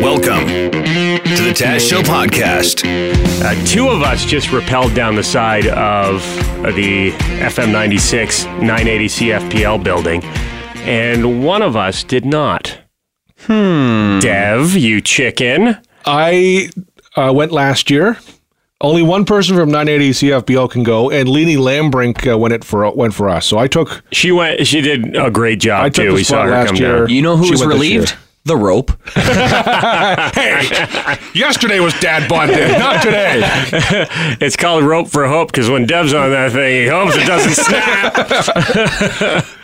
Welcome to the Taz Show podcast. Uh, two of us just rappelled down the side of the FM 96 980 CFPL building, and one of us did not. Hmm. Dev, you chicken. I uh, went last year. Only one person from 980 CFPL can go, and Leanie Lambrink uh, went it for went for us. So I took. She went. She did a great job I took too. the We saw her last come year. down. You know who She was relieved? The rope. hey, Yesterday was Dad Bod Day, not today. It's called rope for hope because when Dev's on that thing, he hopes it doesn't snap.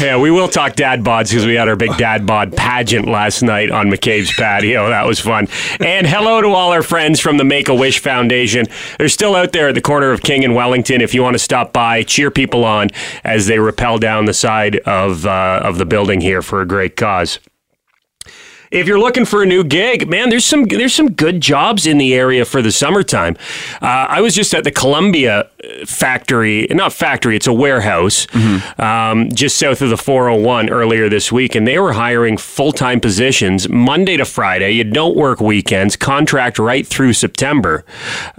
yeah, we will talk dad bods because we had our big dad bod pageant last night on McCabe's patio. That was fun. And hello to all our friends from the Make a Wish Foundation. They're still out there at the corner of King and Wellington. If you want to stop by, cheer people on as they rappel down the side of uh, of the building here for a great cause. If you're looking for a new gig, man, there's some there's some good jobs in the area for the summertime. Uh, I was just at the Columbia uh, factory, not factory, it's a warehouse, um, just south of the 401 earlier this week, and they were hiring full time positions Monday to Friday. You don't work weekends, contract right through September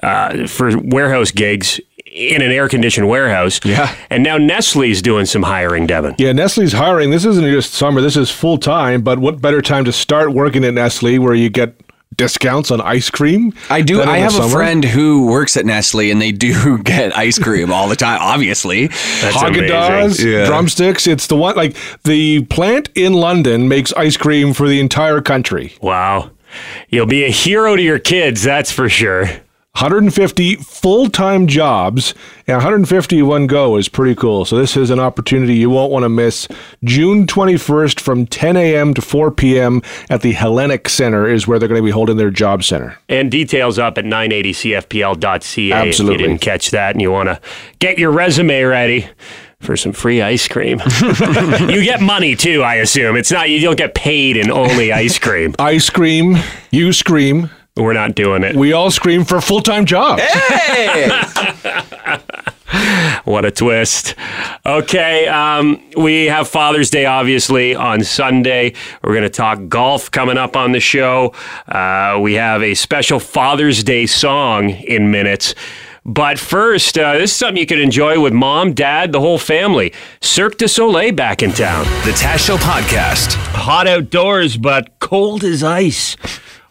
uh, for warehouse gigs in an air conditioned warehouse. Yeah. and now Nestle's doing some hiring, Devin. Yeah, Nestle's hiring. This isn't just summer. This is full time. But what better time to start working at Nestle, where you get discounts on ice cream? I do. I the have a friend who works at Nestle, and they do get ice cream all the time. Obviously, That's Haagen Dazs, amazing. Yeah. drumsticks. It's the one like the plant in London makes ice cream for the entire country. Wow. You'll be a hero to your kids, that's for sure. 150 full-time jobs and 150 one go is pretty cool. So this is an opportunity you won't want to miss. June 21st from 10 a.m. to 4 p.m. at the Hellenic Center is where they're going to be holding their job center. And details up at 980cfpl.ca if you Absolutely. didn't catch that and you want to get your resume ready for some free ice cream. you get money too, I assume. It's not you don't get paid in only ice cream. ice cream, you scream, We're not doing it. we all scream for full-time jobs. hey, What a twist. Okay, um, we have Father's Day, obviously, on Sunday. We're going to talk golf coming up on the show. Uh, we have a special Father's Day song in minutes. But first, uh, this is something you can enjoy with mom, dad, the whole family. Cirque du Soleil back in town. The Taz Show podcast. Hot outdoors, but cold as ice.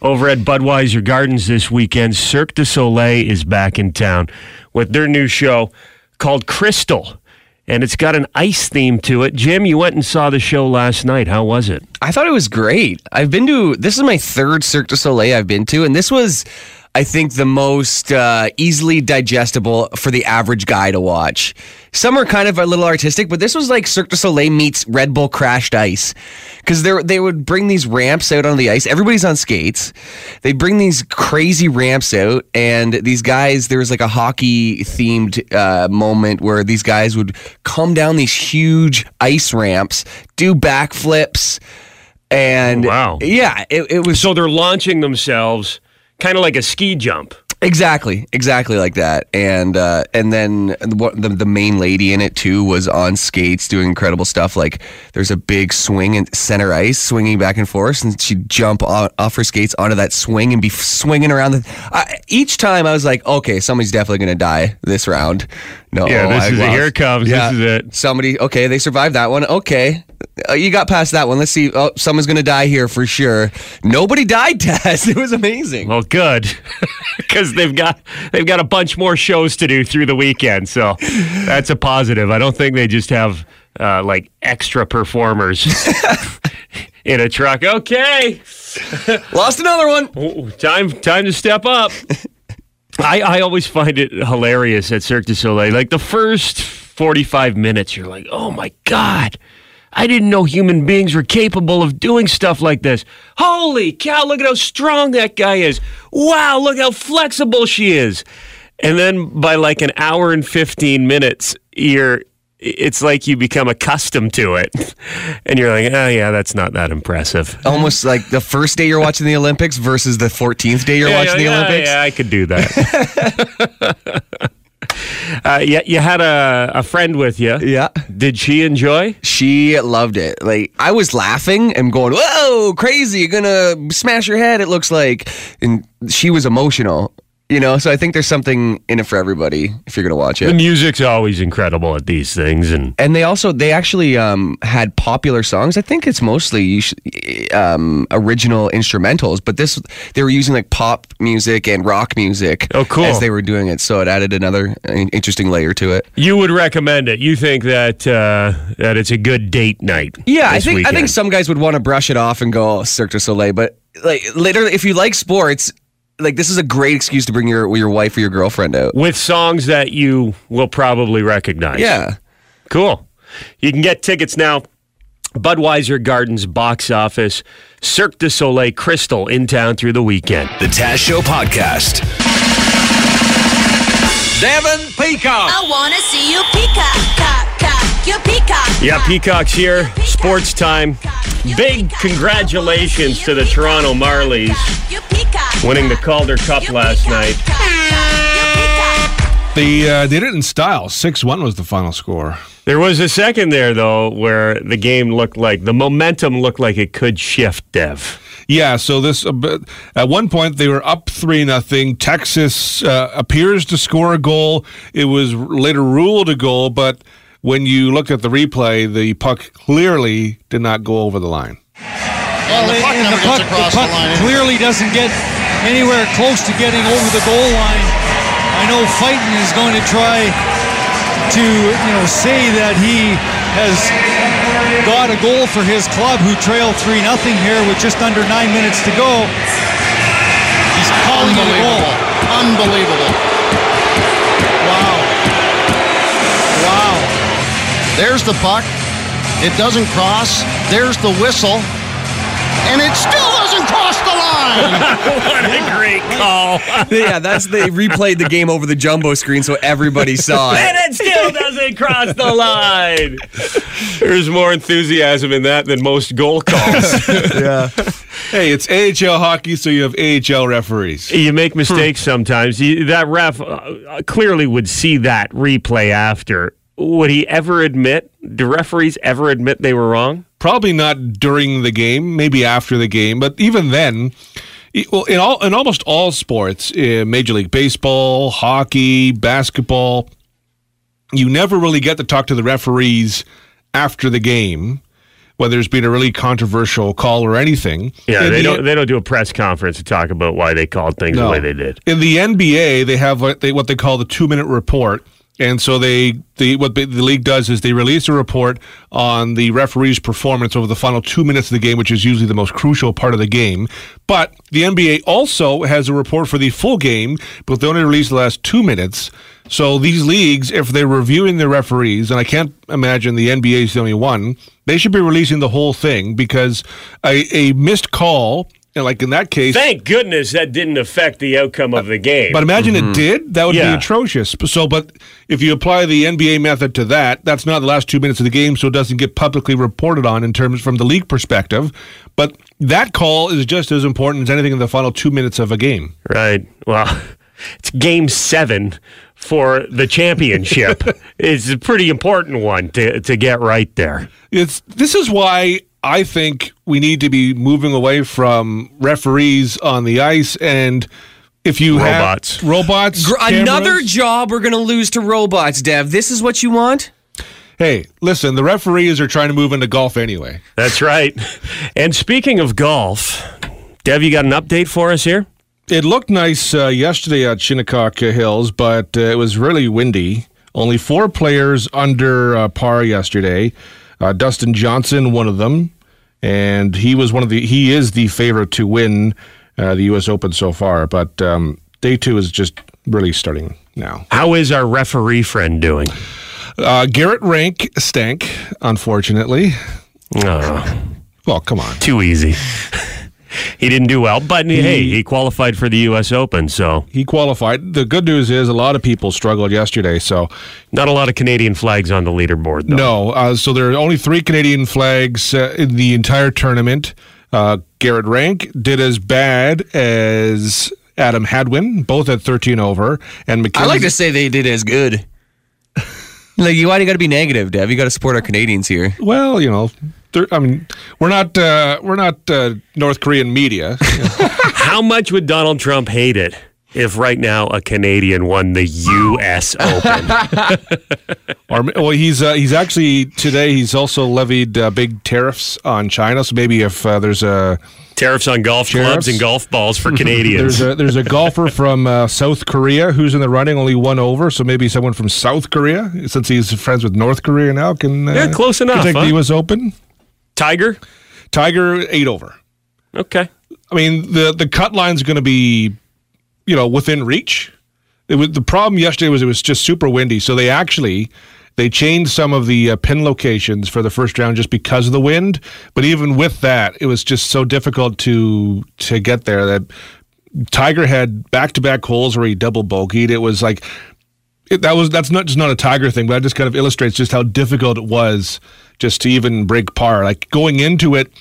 Over at Budweiser Gardens this weekend, Cirque du Soleil is back in town with their new show called Crystal. And it's got an ice theme to it. Jim, you went and saw the show last night. How was it? I thought it was great. I've been to this is my third Cirque du Soleil I've been to, and this was, I think, the most uh, easily digestible for the average guy to watch. Some are kind of a little artistic, but this was like Cirque du Soleil meets Red Bull crashed ice, because they they would bring these ramps out on the ice. Everybody's on skates. They bring these crazy ramps out, and these guys. There was like a hockey themed uh, moment where these guys would come down these huge ice ramps, do backflips. And Wow. yeah, it, it was So they're launching themselves kind of like a ski jump. exactly, exactly like that. And uh, and then the, the the main lady in it too was on skates doing incredible stuff. Like there's a big swing in center ice, swinging back and forth, and she'd jump off, off her skates onto that swing and be swinging around. The, I, each time I was like, okay, somebody's definitely gonna die this round. No, Yeah, this I is it. lost. Here it comes. This is it. Somebody, okay, they survived that one. Okay, uh, you got past that one. Let's see. Oh, someone's gonna die here for sure. Nobody died, Taz. It was amazing. Well, good, because they've got they've got a bunch more shows to do through the weekend. So that's a positive. I don't think they just have uh, like extra performers in a truck. Okay, Lost another one. Ooh, time time to step up. I, I always find it hilarious at Cirque du Soleil. Like the first 45 minutes, you're like, oh my God, I didn't know human beings were capable of doing stuff like this. Holy cow, look at how strong that guy is. Wow, look how flexible she is. And then by like an hour and 15 minutes, you're it's like you become accustomed to it. And you're like, oh yeah, that's not that impressive. Almost like the first day you're watching the Olympics versus the 14th day you're Yeah, watching the yeah, Olympics. Yeah, I could do that. Uh, you, you had a, a friend with you. Yeah. Did she enjoy? She loved it. Like I was laughing and going, "Whoa, crazy! You're gonna smash your head." It looks like, and she was emotional. You know, so I think there's something in it for everybody if you're gonna watch it. The music's always incredible at these things, and And they also they actually um, had popular songs. I think it's mostly um, original instrumentals, but this they were using like pop music and rock music. Oh, cool. As they were doing it, so it added another uh, interesting layer to it. you would recommend it. You think that uh, that it's a good date night? Yeah, I think I think some guys would want to brush it off and go oh, Cirque du Soleil, but like literally, if you like sports, like this is a great excuse to bring your your wife or your girlfriend out. with songs that you will probably recognize. Yeah, Cool. You can get tickets now. Budweiser Gardens box office, Cirque du Soleil Crystal in town through the weekend. The Taz Show Podcast. Devin Peacock. I wanna see you peacock, cock, cock, you peacock. Yeah, Peacock's here. Sports time. Big congratulations to the Toronto Marlies winning the Calder Cup last night. They uh, did it in style. Six one was the final score. There was a second there, though, where the game looked like the momentum looked like it could shift, Dev. Yeah, so this uh, at one point they were up three nothing. Texas uh, appears to score a goal. It was later ruled a goal, but when you look at the replay, the puck clearly did not go over the line. Well, the puck and the puck, the puck the line. clearly doesn't get anywhere close to getting over the goal line. I know Fighton is going to try to, you know, say that he has got a goal for his club, who trail three nothing here with just under nine minutes to go. He's calling it a goal. Unbelievable. There's the puck. It doesn't cross. There's the whistle. And it still doesn't cross the line. What a great call. yeah, that's they replayed the game over the jumbo screen so everybody saw it. and it still doesn't cross the line. There's more enthusiasm in that than most goal calls. Yeah, Hey, it's AHL hockey, so you have AHL referees. you make mistakes sometimes. You, that ref uh, clearly would see that replay after. Would he ever admit? Do referees ever admit they were wrong? Probably not during the game, maybe after the game, but even then, well, in all in almost all sports, in Major League Baseball, hockey, basketball, you never really get to talk to the referees after the game, whether it's been a really controversial call or anything. Yeah, In they the- don't. They don't do a press conference to talk about why they called things the way they did. In the NBA, they have what they what they call the two minute report, and so they the what the, league does is they release a report on the referee's performance over the final two minutes of the game, which is usually the most crucial part of the game. But the NBA also has a report for the full game, but they only release the last two minutes. So these leagues, if they're reviewing the referees, and I can't imagine the NBA is the only one, they should be releasing the whole thing because a, a missed call. And like in that case, Thank goodness that didn't affect the outcome of the game. but imagine it mm-hmm. did. That would Yeah. be atrocious. So, but if you apply the NBA method to that, that's not the last two minutes of the game, so it doesn't get publicly reported on in terms from the league perspective. But that call is just as important as anything in the final two minutes of a game. Right. Well, it's game seven for the championship. it's a pretty important one to, to get right there. It's this is why I think we need to be moving away from referees on the ice and. If you Robots. have robots, Gr- another job we're gonna lose to robots, Dev. This is what you want? hey, listen, the referees are trying to move into golf anyway. That's right. And speaking of golf, Dev, you got an update for us here? It looked nice uh, yesterday at Shinnecock Hills, but uh, it was really windy. Only four players under uh, par yesterday. Uh, Dustin Johnson, one of them, and he was one of the. He is the favorite to win uh, the U.S. Open so far. But um, day two is just really starting now. How is our referee friend doing? Uh, Garrett Rank stank, unfortunately. Oh, Well, come on. too easy. He didn't do well, but hey, he qualified for the U.S. Open, so He qualified. The good news is a lot of people struggled yesterday, so not a lot of Canadian flags on the leaderboard, though. No, uh, so there are only three Canadian flags uh, in the entire tournament. Uh, Garrett Rank did as bad as Adam Hadwin, both at 13 over, and I like to say they did as good. Like, you why do you got to be negative, Dev? You got to support our Canadians here. Well, you know, there- I mean, we're not uh, we're not uh, North Korean media. How much would Donald Trump hate it if right now a Canadian won the U.S. Open? Or well, he's uh, he's actually today he's also levied uh, big tariffs on China. So maybe if uh, there's a Tariffs on golf clubs and golf balls for Canadians. there's a there's a golfer from uh, South Korea who's in the running, only one over. So maybe someone from South Korea, since he's friends with North Korea now, can uh, Yeah, close can enough, take huh? the U.S. Open. Tiger? Tiger eight over. Okay. I mean, the the cut line's going to be, you know, within reach. It was the problem yesterday was it was just super windy, so they actually they changed some of the uh, pin locations for the first round just because of the wind. But even with that, it was just so difficult to to get there that Tiger had back to back holes where he double bogeyed. It was like it, that was that's not just not a Tiger thing, but that just kind of illustrates just how difficult it was just to even break par. Like going into it,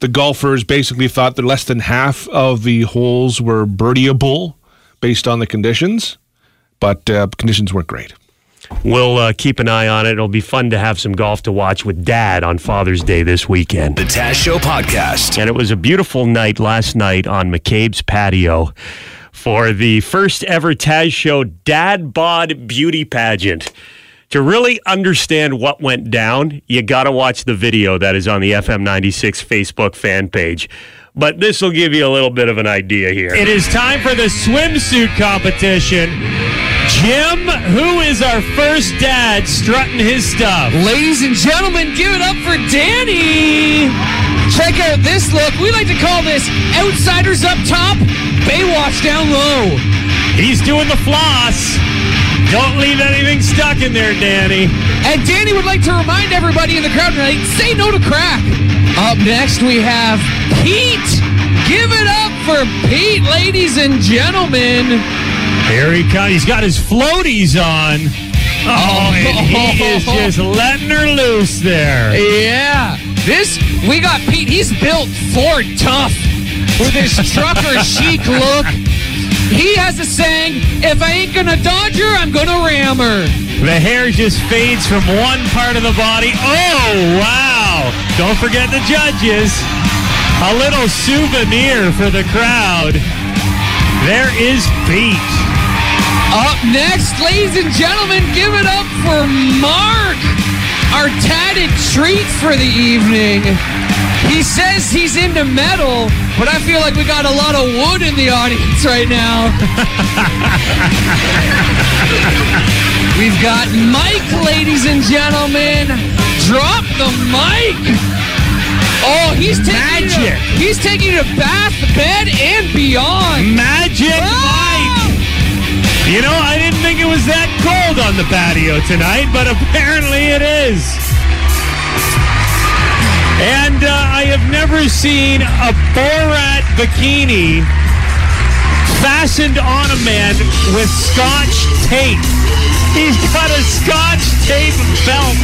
the golfers basically thought that less than half of the holes were birdieable based on the conditions, but uh, conditions weren't great. We'll uh, keep an eye on it. It'll be fun to have some golf to watch with Dad on Father's Day this weekend. The Taz Show Podcast. And it was a beautiful night last night on McCabe's patio for the first ever Taz Show Dad Bod Beauty Pageant. To really understand what went down, you got to watch the video that is on the FM 96 Facebook fan page. But this will give you a little bit of an idea here. It is time for the swimsuit competition. Jim, who is our first dad strutting his stuff? Ladies and gentlemen, give it up for Danny. Check out this look. We like to call this outsiders up top, Baywatch down low. He's doing the floss. Don't leave anything stuck in there, Danny. And Danny would like to remind everybody in the crowd tonight, say no to crack. Up next, we have Pete. Give it up for Pete, ladies and gentlemen. Here he comes. He's got his floaties on. Oh, and he is just letting her loose there. Yeah, this we got Pete. He's built for tough with his trucker chic look. He has a saying: "If I ain't gonna dodge her, I'm gonna ram her." The hair just fades from one part of the body. Oh, wow. Don't forget the judges. A little souvenir for the crowd. There is Pete. Up next, ladies and gentlemen, give it up for Mark, our tatted treat for the evening. He says he's into metal, but I feel like we got a lot of wood in the audience right now. We've got Mike, ladies and gentlemen. Drop the mic. Oh, he's taking Magic. You to, he's taking you to bath, bed, and beyond. Magic Ah! Mike. You know, I didn't think it was that cold on the patio tonight, but apparently it is. And uh, I have never seen a Borat bikini fastened on a man with scotch tape. He's got a scotch tape belt,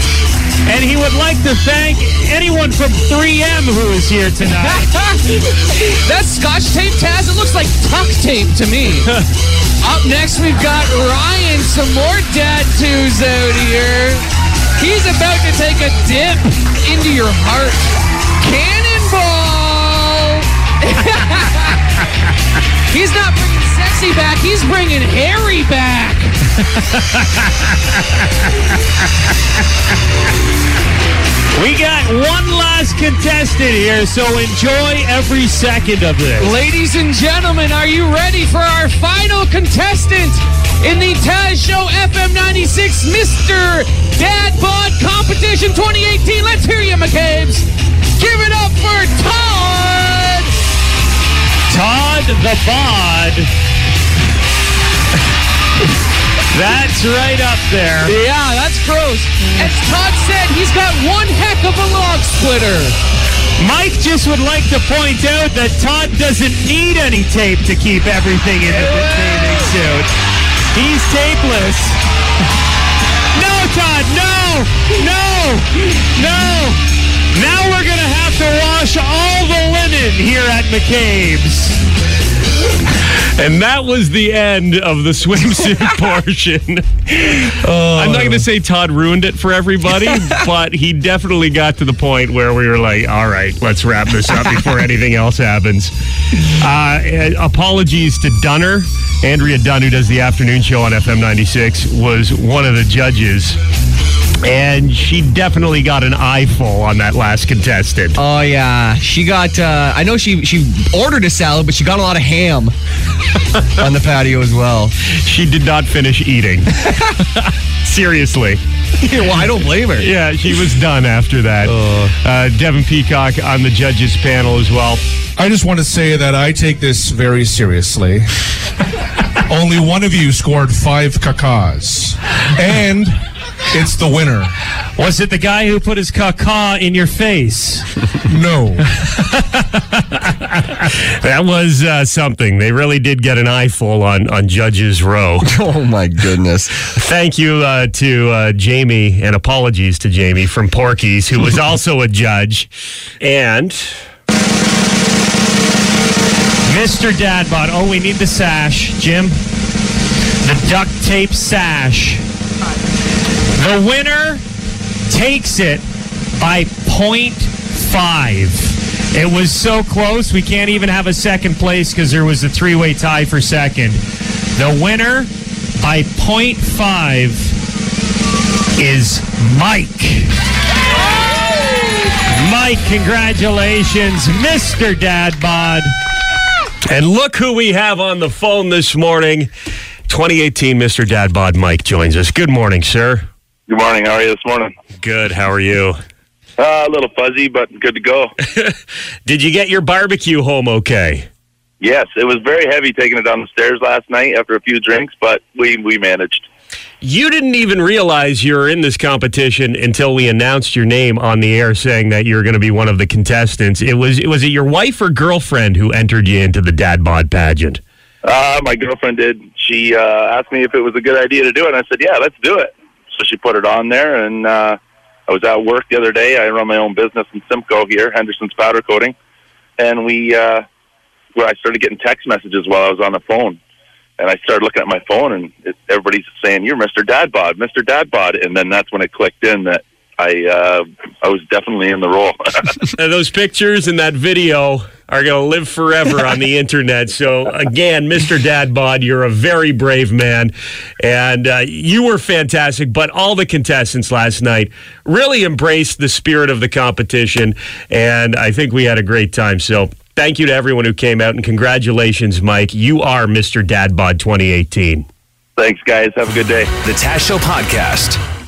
and he would like to thank anyone from 3M who is here tonight. That scotch tape, Taz, it looks like tuck tape to me. Up next, we've got Ryan. Some more dad twos out here. He's about to take a dip into your heart. Cannonball! he's not bringing sexy back, he's bringing Harry back. We got one last contestant here, so enjoy every second of this. Ladies and gentlemen, are you ready for our final contestant in the Taz Show FM 96 Mr. Dad Bod Competition 2018? Let's hear you, McCabe's. Give it up for Todd. Todd the Bod. That's right up there. Yeah, that's gross. As Todd said, he's got one heck of a log splitter. Mike just would like to point out that Todd doesn't need any tape to keep everything in the bathing suit. He's tapeless. No, Todd, no, no, no. Now we're going to have to wash all the linen here at McCabe's. And that was the end of the swimsuit portion. I'm not going to say Todd ruined it for everybody, but he definitely got to the point where we were like, all right, let's wrap this up before anything else happens. Uh, apologies to Dunner. Andrea Dunn, who does the afternoon show on FM 96, was one of the judges. And she definitely got an eyeful on that last contestant. Oh yeah, she got. Uh, I know she she ordered a salad, but she got a lot of ham on the patio as well. She did not finish eating. Seriously. well, I don't blame her. Yeah, she was done after that. Uh, Devin Peacock on the judges panel as well. I just want to say that I take this very seriously. Only one of you scored five cacas. And it's the winner. Was it the guy who put his caca in your face? No. That was uh, something. They really did get an eyeful on, on Judges Row. Oh my goodness. Thank you uh, to uh, Jamie and apologies to Jamie from Porky's, who was also a judge. And Mr. Dadbod. Oh, we need the sash. Jim, the duct tape sash. The winner takes it by five. It was so close, we can't even have a second place because there was a three way tie for second. The winner by five is Mike. Mike, congratulations, Mr. Dadbod. and look who we have on the phone this morning. 2018 Mr. Dadbod Mike joins us. Good morning, sir. Good morning. How are you this morning? Good. How are you? Uh, a little fuzzy, but good to go. Did you get your barbecue home okay? yes, it was very heavy taking it down the stairs last night after a few drinks, but we we managed. You didn't even realize you were in this competition until we announced your name on the air, saying that you're going to be one of the contestants. It was was it your wife or girlfriend who entered you into the dad bod pageant? Uh, my girlfriend did. She uh, asked me if it was a good idea to do it, and I said, "Yeah, let's do it." So she put it on there, and uh, I was at work the other day. I run my own business in Simcoe here, Henderson's Powder Coating, and we uh, where I started getting text messages while I was on the phone. And I started looking at my phone, and it, everybody's saying, "You're Mr. Dad Dadbod, Mr. Dad Dadbod," and then that's when it clicked in that I uh, I was definitely in the role. Those pictures and that video are going to live forever on the internet. So again, Mr. Dadbod, you're a very brave man, and uh, you were fantastic. But all the contestants last night really embraced the spirit of the competition, and I think we had a great time. So. Thank you to everyone who came out, and congratulations, Mike. You are Mr. Dadbod 2018. Thanks, guys. Have a good day. The Taz Show Podcast.